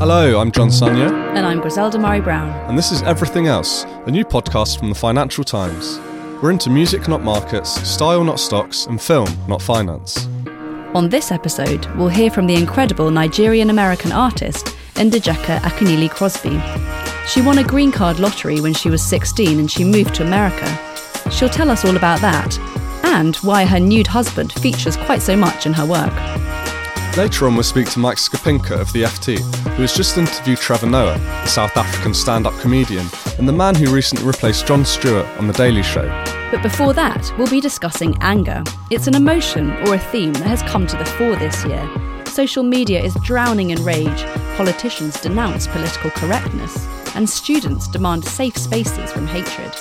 Hello, I'm John Sunyer, And I'm Griselda Murray Brown. and this is Everything Else, a new podcast from the Financial Times. We're into music, not markets, style, not stocks, and film, not finance. On this episode, we'll hear from the incredible Nigerian American artist Njideka Akunyili Crosby. She won a green card lottery when she was 16 and she moved to America. She'll tell us all about that and why her nude husband features quite so much in her work. Later on, we'll speak to Mike Skapinker of the FT, who has just interviewed Trevor Noah, the South African stand up comedian, and the man who recently replaced Jon Stewart on The Daily Show. But before that, we'll be discussing anger. It's an emotion or a theme that has come to the fore this year. Social media is drowning in rage, politicians denounce political correctness, and students demand safe spaces from hatred.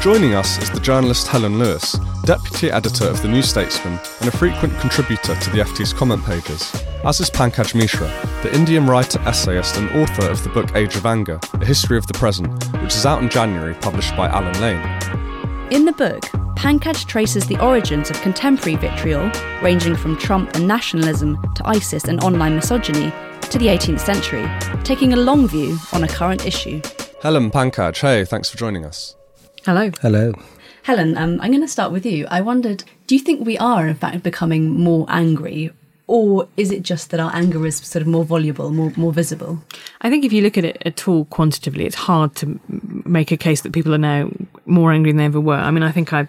Joining us is the journalist Helen Lewis, deputy editor of The New Statesman and a frequent contributor to the FT's comment pages, as is Pankaj Mishra, the Indian writer, essayist, and author of the book Age of Anger A History of the Present, which is out in January, published by Allen Lane. In the book, Pankaj traces the origins of contemporary vitriol, ranging from Trump and nationalism to ISIS and online misogyny, to the 18th century, taking a long view on a current issue. Helen Pankaj, hey, thanks for joining us. Hello. Hello. Helen, um, I'm going to start with you. I wondered do you think we are, in fact, becoming more angry? Or is it just that our anger is sort of more voluble, more, more visible? I think if you look at it at all quantitatively, it's hard to make a case that people are now more angry than they ever were. I mean, I think I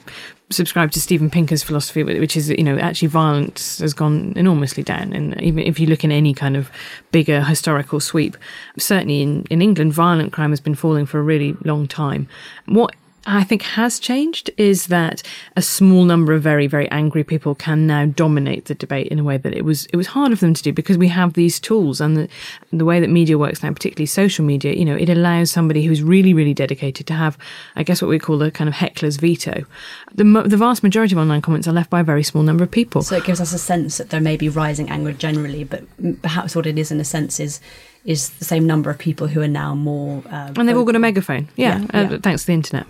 subscribe to Steven Pinker's philosophy, which is, you know, actually violence has gone enormously down. And even if you look in any kind of bigger historical sweep, certainly in, in England, violent crime has been falling for a really long time. What I think has changed is that a small number of very, very angry people can now dominate the debate in a way that it was it was harder for them to do because we have these tools and the, the way that media works now, particularly social media. You know, it allows somebody who's really, really dedicated to have, I guess, what we call a kind of heckler's veto. The the vast majority of online comments are left by a very small number of people. So it gives us a sense that there may be rising anger generally, but perhaps what it is in a sense is is the same number of people who are now more. Uh, and they've all got a megaphone, yeah, Yeah, uh, yeah. thanks to the internet.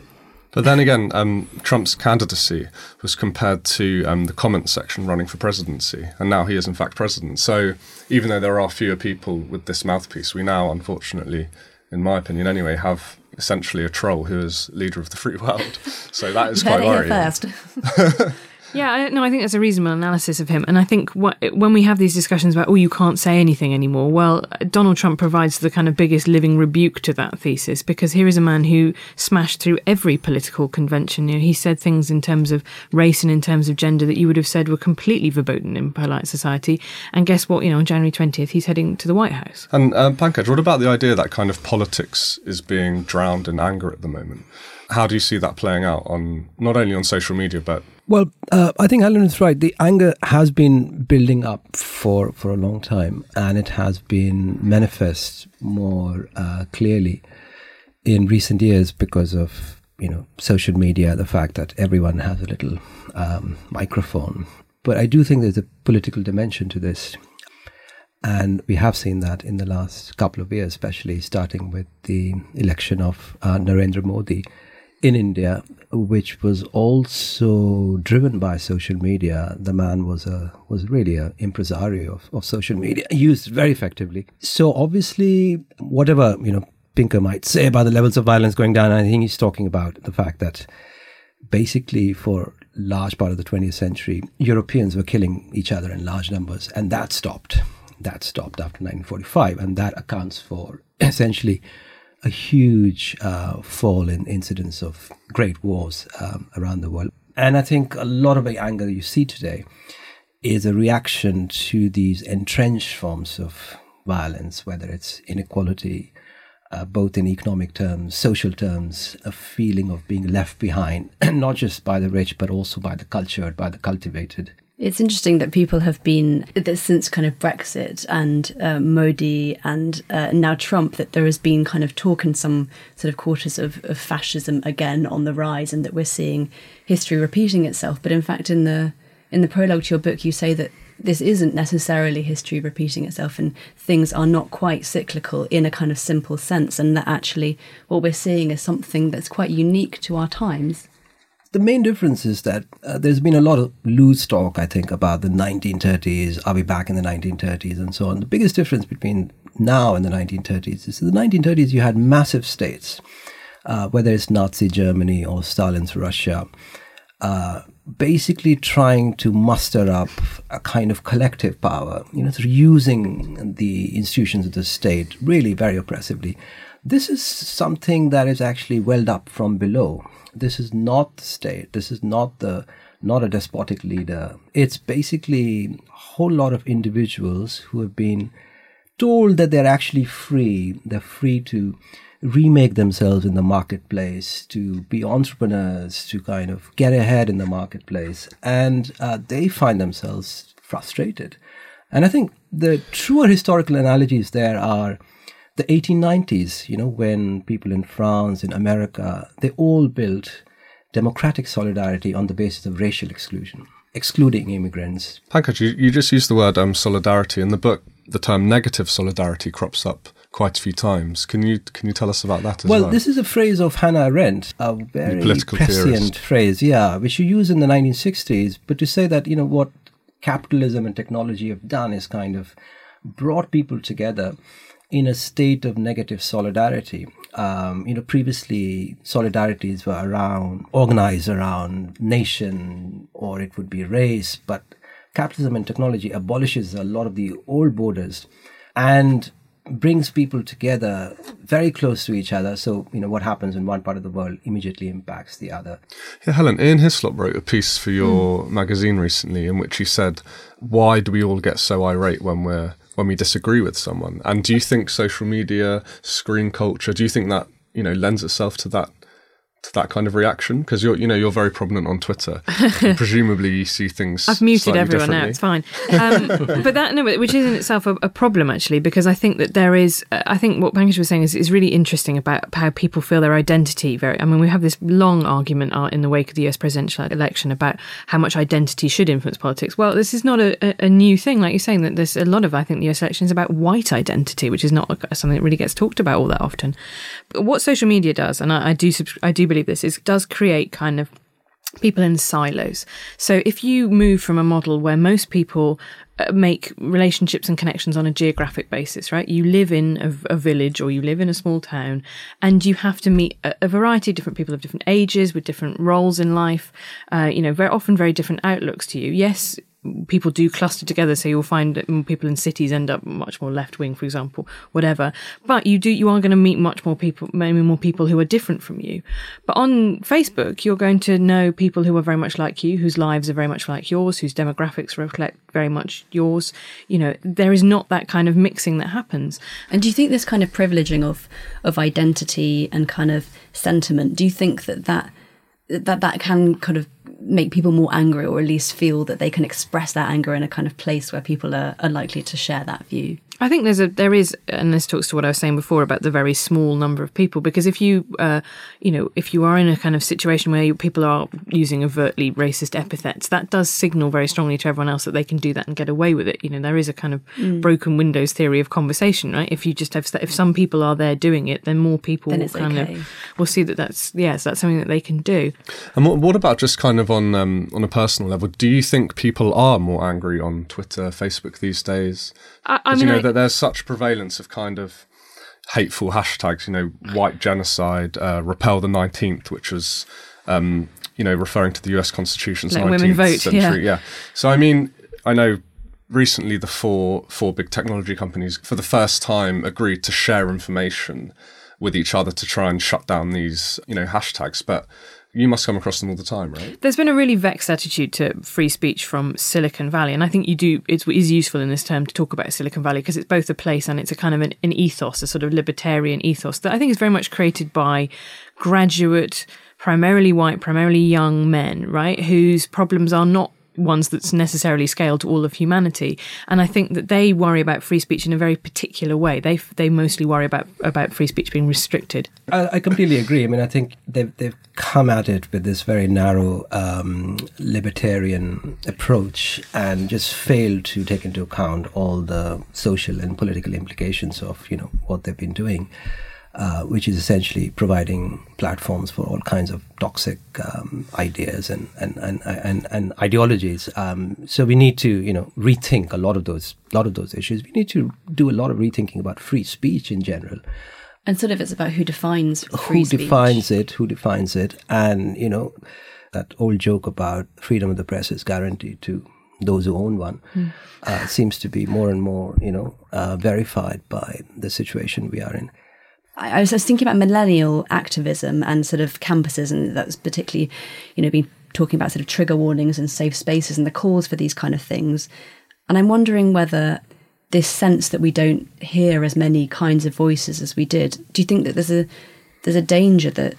But then again, um, Trump's candidacy was compared to um, the comment section running for presidency, and now he is in fact president. So even though there are fewer people with this mouthpiece, we now, unfortunately, in my opinion anyway, have essentially a troll who is leader of the free world. So that is quite it worrying. Yeah, no, I think that's a reasonable analysis of him. And I think what, when we have these discussions about, oh, you can't say anything anymore, well, Donald Trump provides the kind of biggest living rebuke to that thesis because here is a man who smashed through every political convention. You know, he said things in terms of race and in terms of gender that you would have said were completely verboten in polite society. And guess what? You know, on January 20th, he's heading to the White House. And um, Pankaj, what about the idea that kind of politics is being drowned in anger at the moment? How do you see that playing out on not only on social media but Well, uh, I think Helen is right. The anger has been building up for, for a long time, and it has been manifest more uh, clearly in recent years because of you know social media, the fact that everyone has a little um, microphone. But I do think there's a political dimension to this, and we have seen that in the last couple of years, especially starting with the election of uh, Narendra Modi in India, which was also driven by social media. The man was a was really an impresario of, of social media, used very effectively. So obviously, whatever you know, Pinker might say about the levels of violence going down, I think he's talking about the fact that basically for large part of the 20th century, Europeans were killing each other in large numbers, and that stopped. That stopped after 1945, and that accounts for essentially a huge uh, fall in incidents of great wars um, around the world. And I think a lot of the anger you see today is a reaction to these entrenched forms of violence, whether it's inequality, uh, both in economic terms, social terms, a feeling of being left behind, not just by the rich, but also by the cultured, by the cultivated. It's interesting that people have been since kind of Brexit and uh, Modi and uh, now Trump that there has been kind of talk in some sort of quarters of, of fascism again on the rise, and that we're seeing history repeating itself. But in fact, in the in the prologue to your book, you say that this isn't necessarily history repeating itself, and things are not quite cyclical in a kind of simple sense, and that actually what we're seeing is something that's quite unique to our times the main difference is that uh, there's been a lot of loose talk, I think, about the 1930s. Are we back in the 1930s and so on? The biggest difference between now and the 1930s is in the 1930s you had massive states, uh, whether it's Nazi Germany or Stalin's Russia, uh, basically trying to muster up a kind of collective power, you know, through using the institutions of the state really very oppressively. This is something that is actually welled up from below this is not the state. This is not the not a despotic leader. It's basically a whole lot of individuals who have been told that they're actually free. They're free to remake themselves in the marketplace, to be entrepreneurs, to kind of get ahead in the marketplace. And uh, they find themselves frustrated. And I think the truer historical analogies there are the 1890s, you know, when people in France, in America, they all built democratic solidarity on the basis of racial exclusion, excluding immigrants. Pankaj, you, you just used the word um, solidarity. In the book, the term negative solidarity crops up quite a few times. Can you can you tell us about that as well? Well, this is a phrase of Hannah Arendt, a very prescient theorist. phrase, yeah, which you use in the 1960s. But to say that, you know, what capitalism and technology have done is kind of brought people together in a state of negative solidarity. Um, you know, previously solidarities were around organized around nation or it would be race, but capitalism and technology abolishes a lot of the old borders and brings people together very close to each other. So, you know, what happens in one part of the world immediately impacts the other. Yeah, Helen, Ian Hislop wrote a piece for your mm. magazine recently in which he said, Why do we all get so irate when we're when we disagree with someone. And do you think social media, screen culture, do you think that you know lends itself to that to that kind of reaction? Because you're, you know, you're very prominent on Twitter. presumably, you see things. I've muted everyone now. It's fine. Um, but that no, which is in itself a, a, problem actually, because I think that there is. I think what Pankaj was saying is, is really interesting about how people feel their identity. Very. I mean, we have this long argument uh, in the wake of the U.S. presidential election about how much identity should influence politics. Well, this is not a, a, a new thing, like you're saying. That there's a lot of I think the U.S. election is about white identity, which is not something that really gets talked about all that often. But what social media does, and I, I do, I do believe this is does create kind of people in silos. So if you move from a model where most people uh, make relationships and connections on a geographic basis, right? You live in a, a village or you live in a small town and you have to meet a, a, variety of different people of different ages with different roles in life, uh, you know, very often very different outlooks to you. Yes, people do cluster together. So you'll find that people in cities end up much more left wing, for example, whatever. But you do, you are going to meet much more people, maybe more people who are different from you. But on Facebook, you're going to know people who are very much like you, whose lives are very much like yours, whose demographics reflect very much yours. You know, there is not that kind of mixing that happens. And do you think this kind of privileging of, of identity and kind of sentiment, do you think that that, that, that can kind of make people more angry or at least feel that they can express that anger in a kind of place where people are, are likely to share that view. I think there's a there is, and this talks to what I was saying before about the very small number of people. Because if you, uh, you know, if you are in a kind of situation where people are using overtly racist epithets, that does signal very strongly to everyone else that they can do that and get away with it. You know, there is a kind of mm. broken windows theory of conversation, right? If you just have if some people are there doing it, then more people then will kind okay. of will see that that's yes, that's something that they can do. And what, what about just kind of on um, on a personal level? Do you think people are more angry on Twitter, Facebook these days? I, I mean, you know I, that there's such prevalence of kind of hateful hashtags. You know, white genocide, uh, repel the nineteenth, which was um, you know referring to the U.S. Constitution's nineteenth century. Yeah. yeah. So I mean, I know recently the four four big technology companies for the first time agreed to share information with each other to try and shut down these you know hashtags, but You must come across them all the time, right? There's been a really vexed attitude to free speech from Silicon Valley, and I think you do. It is useful in this term to talk about Silicon Valley because it's both a place and it's a kind of an, an ethos, a sort of libertarian ethos that I think is very much created by graduate, primarily white, primarily young men, right, whose problems are not ones that's necessarily scaled to all of humanity. And I think that they worry about free speech in a very particular way. They they mostly worry about about free speech being restricted. I, I completely agree. I mean, I think they've they've come at it with this very narrow um, libertarian approach and just failed to take into account all the social and political implications of you know what they've been doing. Uh, which is essentially providing platforms for all kinds of toxic um, ideas and and and and, and ideologies. Um, so we need to you know rethink a lot of those lot of those issues. We need to do a lot of rethinking about free speech in general. And sort of it's about who defines free who speech. defines it, who defines it, and you know that old joke about freedom of the press is guaranteed to those who own one Hmm. uh, seems to be more and more you know uh, verified by the situation we are in. I was thinking about millennial activism and sort of campuses, and that's particularly, you know, been talking about sort of trigger warnings and safe spaces and the calls for these kind of things. And I'm wondering whether this sense that we don't hear as many kinds of voices as we did. Do you think that there's a there's a danger that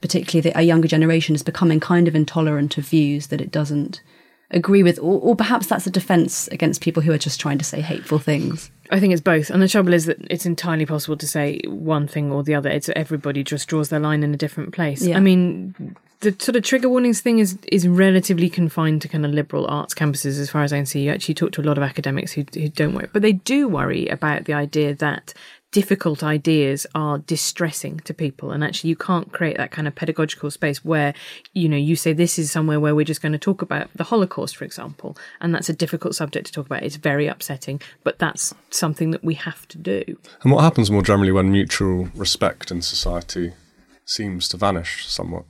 particularly that our younger generation is becoming kind of intolerant of views that it doesn't agree with, or, or perhaps that's a defence against people who are just trying to say hateful things? I think it's both. And the trouble is that it's entirely possible to say one thing or the other. It's everybody just draws their line in a different place. Yeah. I mean, the sort of trigger warnings thing is is relatively confined to kind of liberal arts campuses, as far as I can see. You actually talk to a lot of academics who, who don't worry, but they do worry about the idea that difficult ideas are distressing to people. And actually you can't create that kind of pedagogical space where you know you say this is somewhere where we're just going to talk about the holocaust for example. And that's a difficult subject to talk about. It's very upsetting but that's something that we have to do. And what happens more generally when mutual respect in society seems to vanish somewhat?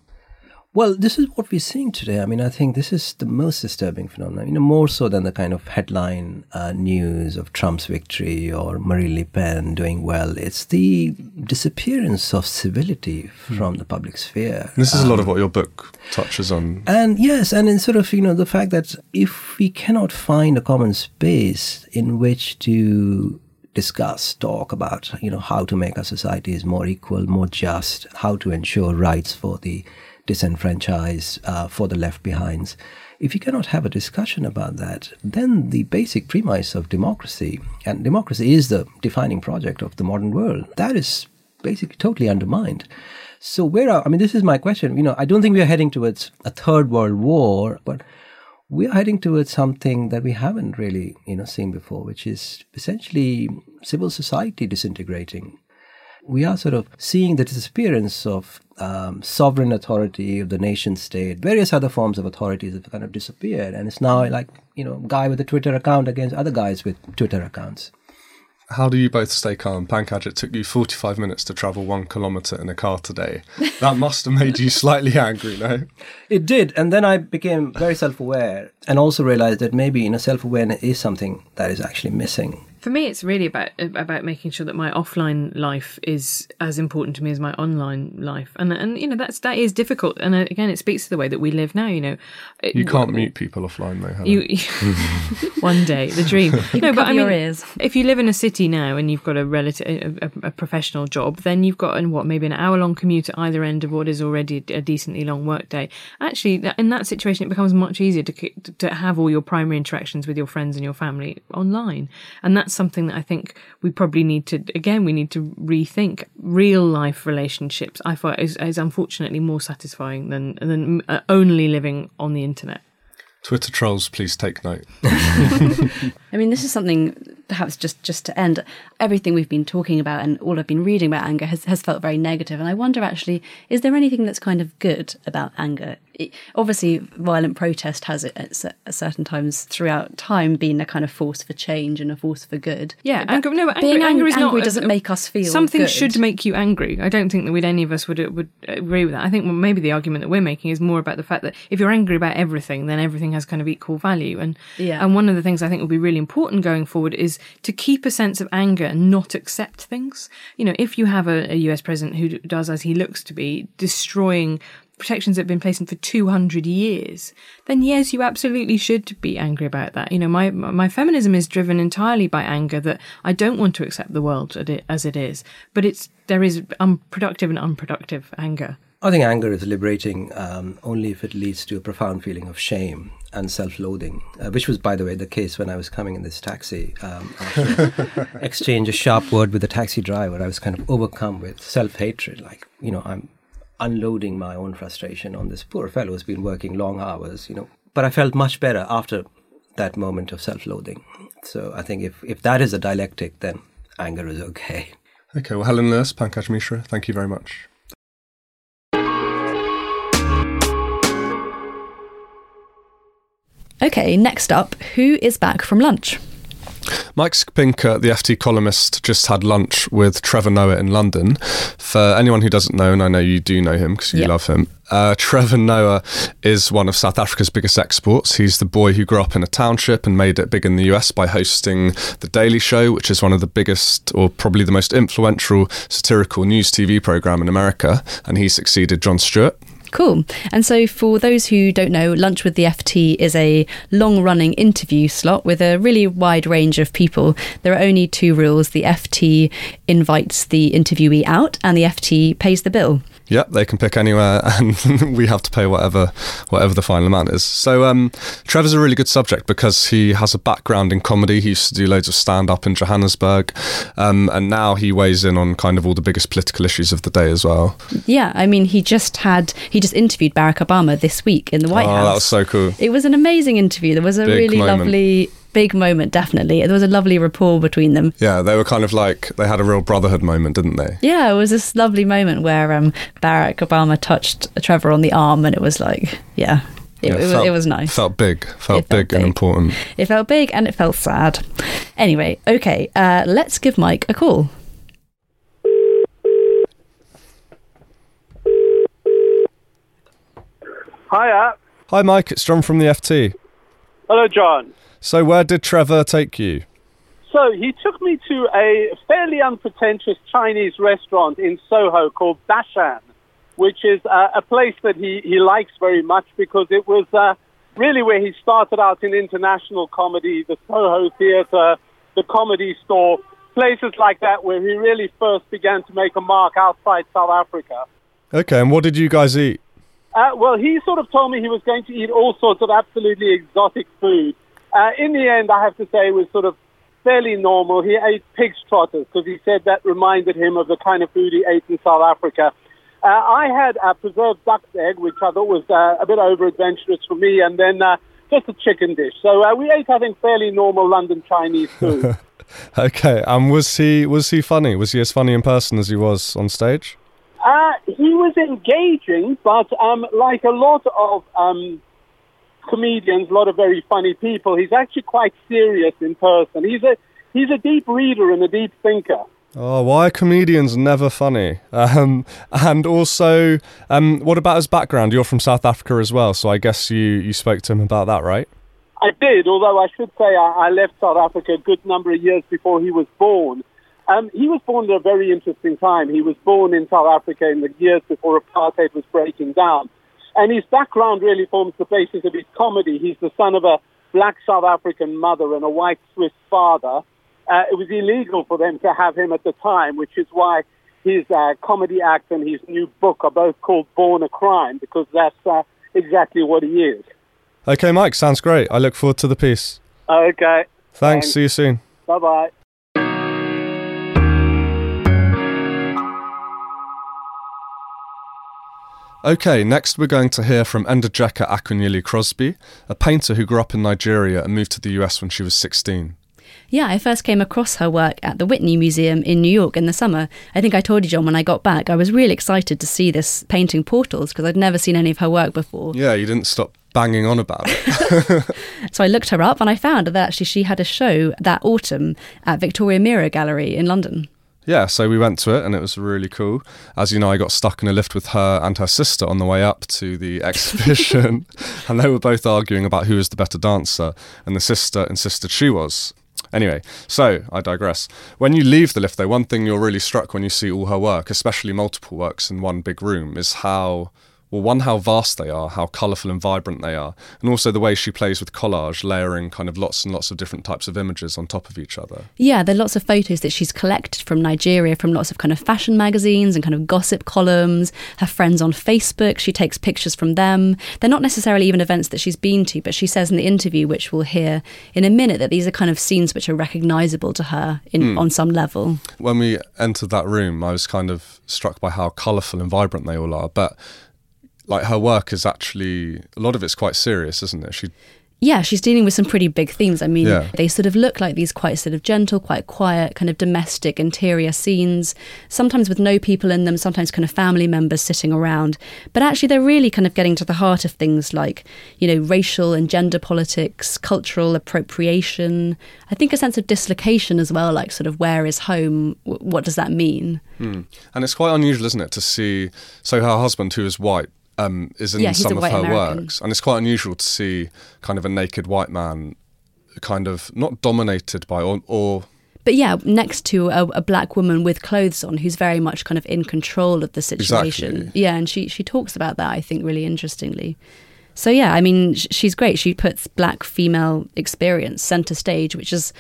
Well, this is what we're seeing today. I mean, I think this is the most disturbing phenomenon, you know, more so than the kind of headline uh, news of Trump's victory or Marine Le Pen doing well. It's the disappearance of civility from the public sphere. This is a lot of what your book touches on. And yes, and in sort of, you know, the fact that if we cannot find a common space in which to discuss, talk about, you know, how to make our societies more equal, more just, how to ensure rights for the disenfranchised, uh, for the left behinds. If you cannot have a discussion about that, then the basic premise of democracy, and democracy is the defining project of the modern world, that is basically totally undermined. So where are, I mean, this is my question. You know, I don't think we are heading towards a third world war, but we are heading towards something that we haven't really, you know, seen before, which is essentially civil society disintegrating. We are sort of seeing the disappearance of um, sovereign authority of the nation state. Various other forms of authorities have kind of disappeared, and it's now like you know, guy with a Twitter account against other guys with Twitter accounts. How do you both stay calm? Pankaj, it took you 45 minutes to travel one kilometre in a car today. That must have made you slightly angry, no? It did, and then I became very self-aware, and also realized that maybe you know, self-awareness is something that is actually missing. For me, it's really about about making sure that my offline life is as important to me as my online life, and and you know that's that is difficult. And uh, again, it speaks to the way that we live now. You know, It- You can't mute people offline, though, Helen. You one day the dream. no, but I mean, your ears. if you live in a city now and you've got a relative a, a, a professional job, then you've got an, what maybe an hour long commute at either end of what is already a decently long workday. Actually, in that situation, it becomes much easier to to have all your primary interactions with your friends and your family online, and that's something that I think we probably need to again we need to rethink. Real life relationships, I find, is, is unfortunately more satisfying than than uh, only living on the internet. Twitter trolls, please take note. I mean, this is something perhaps just just to end. Everything we've been talking about and all I've been reading about anger has, has felt very negative. And I wonder actually, is there anything that's kind of good about anger? It, obviously, violent protest has at, cer- certain times throughout time been a kind of force for change and a force for good. Yeah, anger. No, but being anger, anger is ang- not. angry doesn't make us feel something good. should make you angry. I don't think that would any of us would would agree with that. I think well, maybe the argument that we're making is more about the fact that if you're angry about everything, then everything has kind of equal value. And Yeah. and one of the things I think will be really important going forward is to keep a sense of anger and not accept things. You know, if you have a, a US president who does as he looks to be, destroying protections that have been placed for 200 years, then yes, you absolutely should be angry about that. You know, my, my feminism is driven entirely by anger that I don't want to accept the world as it is, but it's, there is unproductive and unproductive anger. I think anger is liberating um, only if it leads to a profound feeling of shame and self-loathing, uh, which was, by the way, the case when I was coming in this taxi. Um, exchange a sharp word with the taxi driver, I was kind of overcome with self-hatred. Like, you know, I'm unloading my own frustration on this poor fellow who's been working long hours, you know. But I felt much better after that moment of self-loathing. So I think if, if that is a dialectic, then anger is okay. Okay, well, Helen Lewis, Pankaj Mishra, thank you very much. Okay, next up, who is back from lunch? Mike Skapinker, the FT columnist, just had lunch with Trevor Noah in London. For anyone who doesn't know, and I know you do know him because you yep. love him, uh, Trevor Noah is one of South Africa's biggest exports. He's the boy who grew up in a township and made it big in the US by hosting The Daily Show, which is one of the biggest or probably the most influential satirical news TV program in America. And he succeeded Jon Stewart. Cool. And so, for those who don't know, Lunch with the FT is a long running interview slot with a really wide range of people. There are only two rules the FT invites the interviewee out, and the FT pays the bill. Yep, they can pick anywhere, and we have to pay whatever whatever the final amount is. So um, Trevor's a really good subject because he has a background in comedy. He used to do loads of stand up in Johannesburg, um, and now he weighs in on kind of all the biggest political issues of the day as well. Yeah, I mean, he just had he just interviewed Barack Obama this week in the White House. oh, House. that was so cool. It was an amazing interview. There was a Big really moment. lovely big moment, definitely. There was a lovely rapport between them. Yeah, they were kind of like they had a real brotherhood moment, didn't they? Yeah, it was this lovely moment where um, Barack Obama touched Trevor on the arm, and it was like, yeah. It, yeah, it, felt, it, was nice. Felt big. Felt, felt big, big, and important. It felt big and it felt sad. Anyway, okay, uh, let's give Mike a call. Hiya. Hi, Mike. It's John from the FT. Hello, John. So, where did Trevor take you? So, he took me to a fairly unpretentious Chinese restaurant in Soho called Dashan, which is uh, a place that he, he likes very much because it was uh, really where he started out in international comedy, the Soho Theatre, the Comedy Store, places like that where he really first began to make a mark outside South Africa. Okay, and what did you guys eat? Uh, well, he sort of told me he was going to eat all sorts of absolutely exotic food. Uh, in the end, I have to say, it was sort of fairly normal. He ate pig's trotters because he said that reminded him of the kind of food he ate in South Africa. Uh, I had a preserved duck's egg, which I thought was uh, a bit over adventurous for me, and then uh, just a chicken dish. So uh, we ate, I think, fairly normal London Chinese food. okay, and um, was he was he funny? Was he as funny in person as he was on stage? Uh, he was engaging, but um, like a lot of um, comedians, a lot of very funny people, he's actually quite serious in person. He's a he's a deep reader and a deep thinker. Oh, why are comedians never funny? Um, and also, um, what about his background? You're from South Africa as well, so I guess you, you spoke to him about that, right? I did, although I should say I, I left South Africa a good number of years before he was born. Um, he was born at a very interesting time. He was born in South Africa in the years before apartheid was breaking down. And his background really forms the basis of his comedy. He's the son of a black South African mother and a white Swiss father. Uh, it was illegal for them to have him at the time, which is why his uh, comedy act and his new book are both called Born a Crime, because that's uh, exactly what he is. Okay, Mike, sounds great. I look forward to the piece. Okay. Thanks. Thanks. See you soon. Bye bye. Okay, next we're going to hear from Njideka Akunyili Crosby, a painter who grew up in Nigeria and moved to the US when she was 16. Yeah, I first came across her work at the Whitney Museum in New York in the summer. I think I told you, John, when I got back, I was really excited to see this painting portals because I'd never seen any of her work before. Yeah, you didn't stop banging on about it. so I looked her up and I found that actually she had a show that autumn at Victoria Miro Gallery in London yeah, so we went to it and it was really cool. As you know, I got stuck in a lift with her and her sister on the way up to the exhibition, and they were both arguing about who was the better dancer, and the sister insisted she was. Anyway, so I digress. When you leave the lift, though, one thing you're really struck when you see all her work, especially multiple works in one big room, is how well, one, how vast they are, how colourful and vibrant they are, and also the way she plays with collage, layering kind of lots and lots of different types of images on top of each other. Yeah, there are lots of photos that she's collected from Nigeria, from lots of kind of fashion magazines and kind of gossip columns, her friends on Facebook. She takes pictures from them. They're not necessarily even events that she's been to, but she says in the interview, which we'll hear in a minute, that these are kind of scenes which are recognisable to her in, mm. on some level. When we entered that room, I was kind of struck by how colourful and vibrant they all are. But like her work is actually a lot of it's quite serious, isn't it? She yeah, she's dealing with some pretty big themes. I mean, yeah. they sort of look like these quite sort of gentle, quite quiet, kind of domestic interior scenes, sometimes with no people in them, sometimes kind of family members sitting around. But actually, they're really kind of getting to the heart of things like, you know, racial and gender politics, cultural appropriation. I think a sense of dislocation as well, like sort of where is home? What does that mean? Hmm. And it's quite unusual, isn't it, to see. So her husband, who is white, um, is in yeah, some of her American. works, and it's quite unusual to see kind of a naked white man, kind of not dominated by or, or but yeah, next to a, a, black woman with clothes on who's very much kind of in control of the situation. Exactly. Yeah, and she she talks about that I think really interestingly. So yeah, I mean she's great. She puts black female experience center stage, which is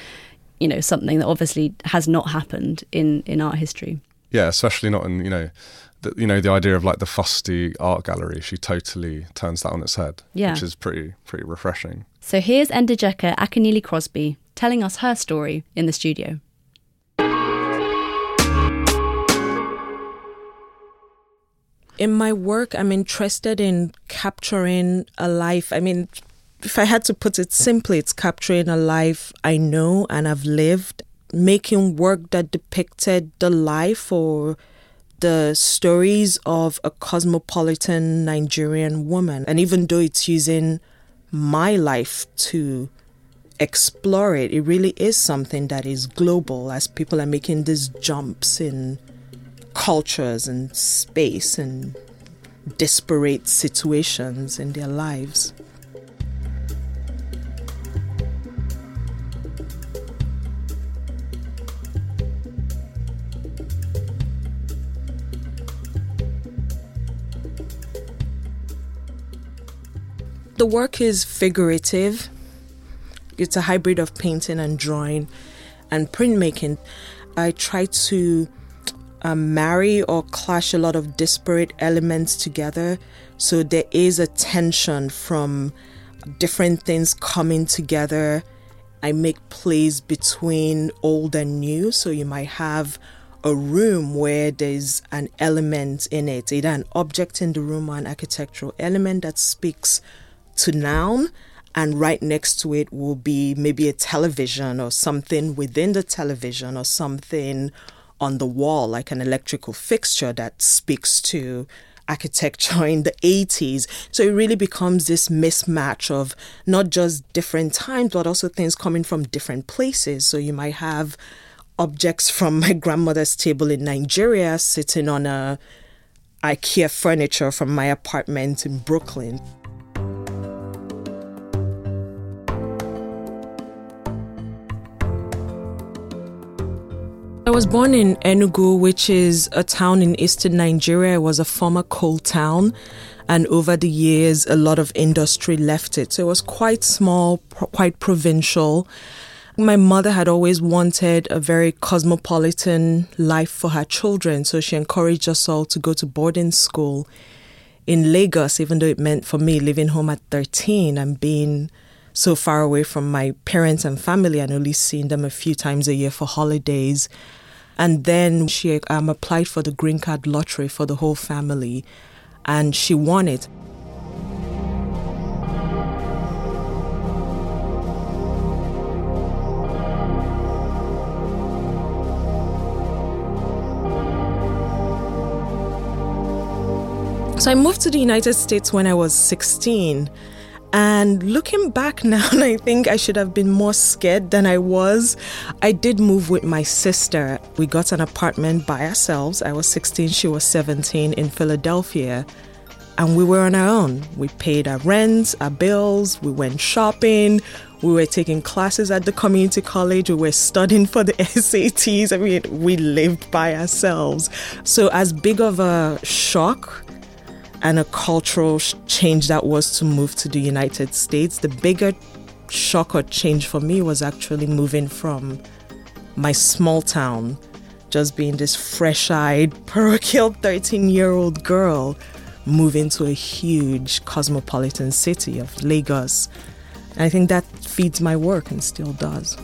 you know something that obviously has not happened in in art history. Yeah, especially not in you know the, you know the idea of like the fusty art gallery she totally turns that on its head yeah. which is pretty pretty refreshing. So here's Njideka Akunyili Crosby telling us her story in the studio. In my work i'm interested in capturing a life. I mean if i had to put it simply it's capturing a life i know and i've lived making work that depicted the life or the stories of a cosmopolitan Nigerian woman. And even though it's using my life to explore it, it really is something that is global as people are making these jumps in cultures and space and disparate situations in their lives. The work is figurative. It's a hybrid of painting and drawing and printmaking. I try to um, marry or clash a lot of disparate elements together. So there is a tension from different things coming together. I make plays between old and new. So you might have a room where there's an element in it, either an object in the room or an architectural element that speaks to noun and right next to it will be maybe a television or something within the television or something on the wall like an electrical fixture that speaks to architecture in the 80s so it really becomes this mismatch of not just different times but also things coming from different places. So you might have objects from my grandmother's table in Nigeria sitting on a IKEA furniture from my apartment in Brooklyn I was born in Enugu, which is a town in eastern Nigeria. It was a former coal town, and over the years, a lot of industry left it. So it was quite small, quite provincial. My mother had always wanted a very cosmopolitan life for her children, so she encouraged us all to go to boarding school in Lagos, even though it meant for me leaving home at 13 and being so far away from my parents and family and only seeing them a few times a year for holidays. And then she um, applied for the green card lottery for the whole family, and she won it. So I moved to the United States when I was 16. And looking back now, I think I should have been more scared than I was. I did move with my sister. We got an apartment by ourselves. I was 16, she was 17 in Philadelphia. And we were on our own. We paid our rent, our bills, we went shopping, we were taking classes at the community college, we were studying for the SATs. I mean, we lived by ourselves. So, as big of a shock and a cultural change that was to move to the United States. The bigger shock or change for me was actually moving from my small town, just being this fresh eyed, parochial 13 year old girl, moving to a huge cosmopolitan city of Lagos. And I think that feeds my work and still does.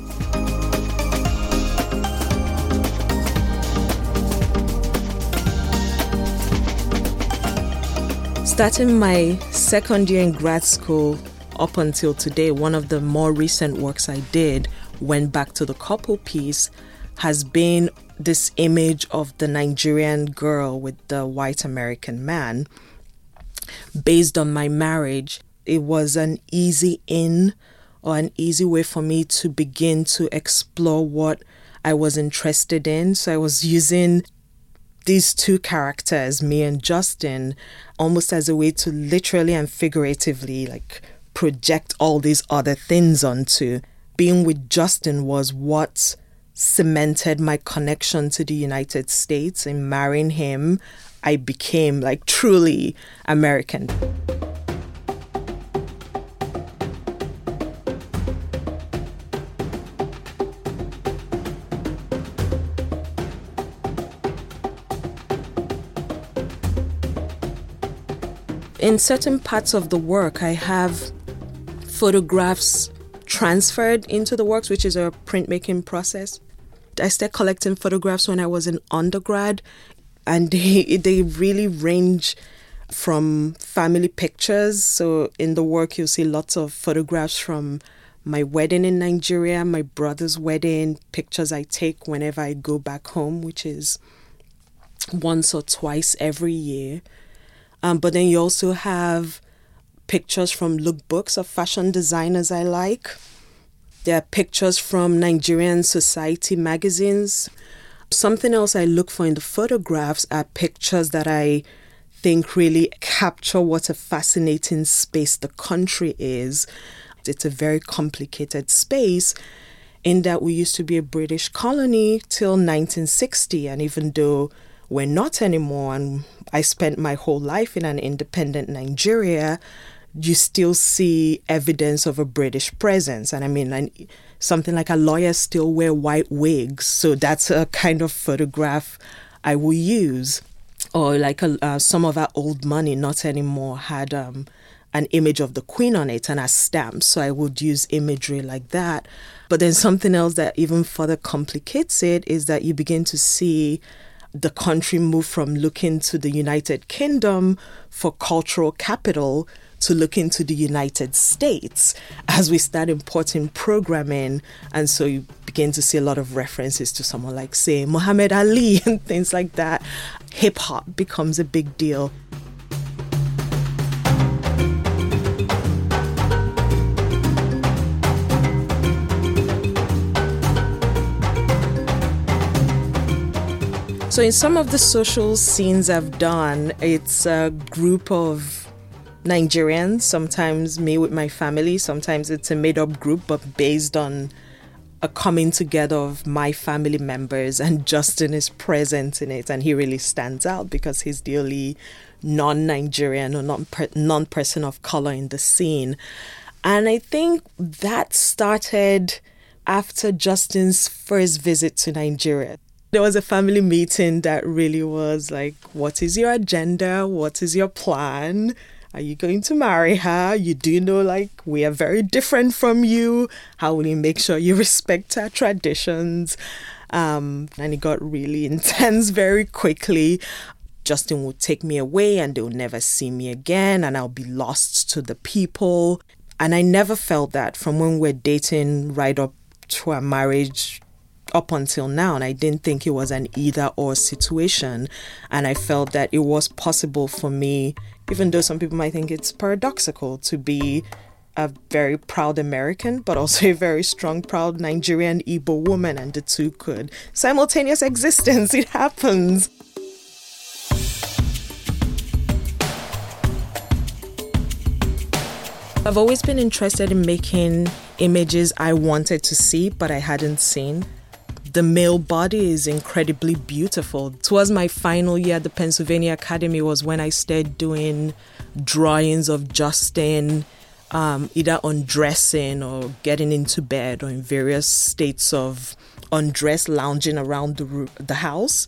Starting my second year in grad school up until today, one of the more recent works I did went back to the couple piece has been this image of the Nigerian girl with the white American man. Based on my marriage, it was an easy in or an easy way for me to begin to explore what I was interested in. So I was using these two characters, me and Justin, almost as a way to literally and figuratively like project all these other things onto. Being with Justin was what cemented my connection to the United States. In marrying him, I became like truly American. In certain parts of the work, I have photographs transferred into the works, which is a printmaking process. I started collecting photographs when I was in undergrad, and they, they really range from family pictures. So in the work, you'll see lots of photographs from my wedding in Nigeria, my brother's wedding, pictures I take whenever I go back home, which is once or twice every year. Um, but then you also have pictures from lookbooks of fashion designers I like. There are pictures from Nigerian society magazines. Something else I look for in the photographs are pictures that I think really capture what a fascinating space the country is. It's a very complicated space in that we used to be a British colony till 1960, and even though we're not anymore, and I spent my whole life in an independent Nigeria, you still see evidence of a British presence. And I mean, something like a lawyer still wear white wigs. So that's a kind of photograph I will use. Or like a, uh, some of our old money, not anymore, had um, an image of the queen on it and a stamp. So I would use imagery like that. But then something else that even further complicates it is that you begin to see the country moved from looking to the United Kingdom for cultural capital to look into the United States as we start importing programming. And so you begin to see a lot of references to someone like, say, Muhammad Ali and things like that. Hip hop becomes a big deal. So, in some of the social scenes I've done, it's a group of Nigerians, sometimes me with my family, sometimes it's a made up group, but based on a coming together of my family members, and Justin is present in it, and he really stands out because he's the only non Nigerian or non person of color in the scene. And I think that started after Justin's first visit to Nigeria. There was a family meeting that really was like, what is your agenda? What is your plan? Are you going to marry her? You do know, like, we are very different from you. How will you make sure you respect our traditions? Um, and it got really intense very quickly. Justin would take me away and they'll never see me again, and I'll be lost to the people. And I never felt that from when we're dating right up to our marriage up until now and I didn't think it was an either or situation. And I felt that it was possible for me even though some people might think it's paradoxical to be a very proud American but also a very strong proud Nigerian Igbo woman and the two could simultaneous existence. It happens. I've always been interested in making images I wanted to see but I hadn't seen the male body is incredibly beautiful. Towards my final year at the Pennsylvania Academy was when I started doing drawings of Justin um, either undressing or getting into bed or in various states of undress lounging around the, the house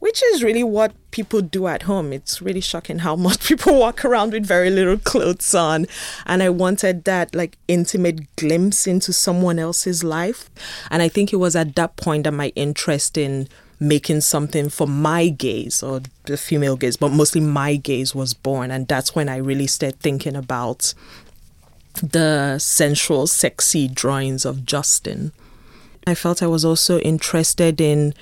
which is really what people do at home. It's really shocking how much people walk around with very little clothes on. And I wanted that like intimate glimpse into someone else's life. And I think it was at that point that my interest in making something for my gaze or the female gaze, but mostly my gaze was born. And that's when I really started thinking about the sensual, sexy drawings of Justin. I felt I was also interested in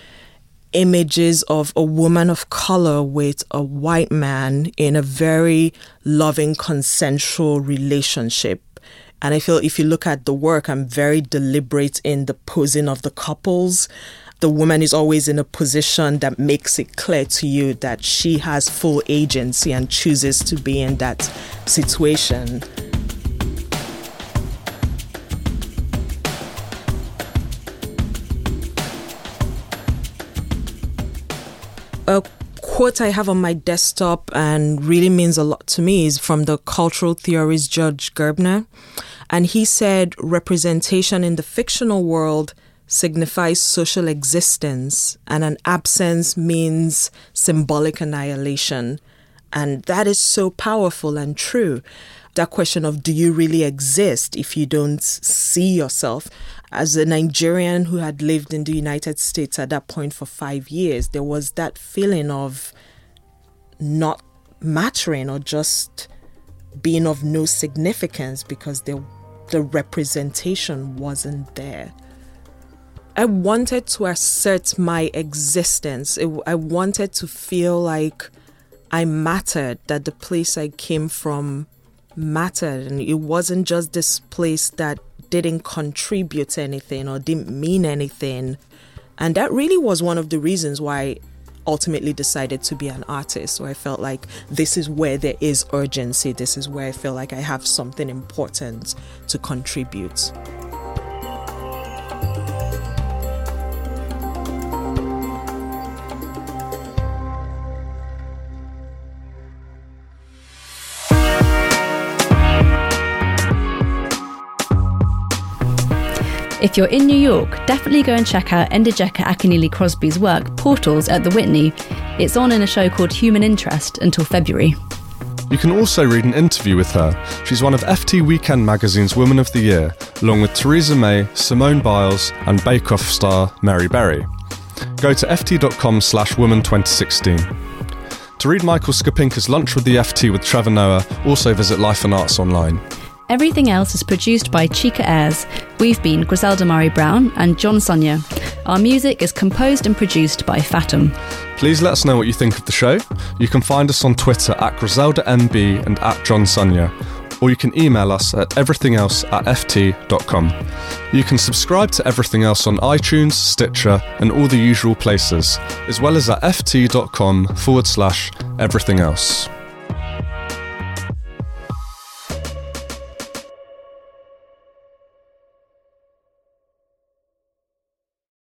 images of a woman of color with a white man in a very loving, consensual relationship. And I feel if you look at the work, I'm very deliberate in the posing of the couples. The woman is always in a position that makes it clear to you that she has full agency and chooses to be in that situation. A quote I have on my desktop and really means a lot to me is from the cultural theorist George Gerbner. And he said, representation in the fictional world signifies social existence, and an absence means symbolic annihilation. And that is so powerful and true. That question of do you really exist if you don't see yourself? as a Nigerian who had lived in the United States at that point for five years, there was that feeling of not mattering or just being of no significance because the, the representation wasn't there. I wanted to assert my existence. I wanted to feel like I mattered, that the place I came from mattered. And it wasn't just this place that didn't contribute anything or didn't mean anything. And that really was one of the reasons why I ultimately decided to be an artist. So I felt like this is where there is urgency. This is where I feel like I have something important to contribute. If you're in New York, definitely go and check out Njideka Akunyili Crosby's work, Portals, at the Whitney. It's on in a show called Human Interest until February. You can also read an interview with her. She's one of FT Weekend magazine's Women of the Year, along with Theresa May, Simone Biles, and Bake Off star Mary Berry. Go to ft.com slash woman 2016. To read Michael Skapinker's Lunch with the FT with Trevor Noah, also visit Life and Arts online. Everything else is produced by Chica Airs. We've been Griselda Murray Brown and John Sunyer. Our music is composed and produced by Fatum. Please let us know what you think of the show. You can find us on Twitter at GriseldaMB and at John Sunyer, or you can email us at everythingelse at ft.com. You can subscribe to Everything Else on iTunes, Stitcher, and all the usual places, as well as at ft.com forward slash everything else.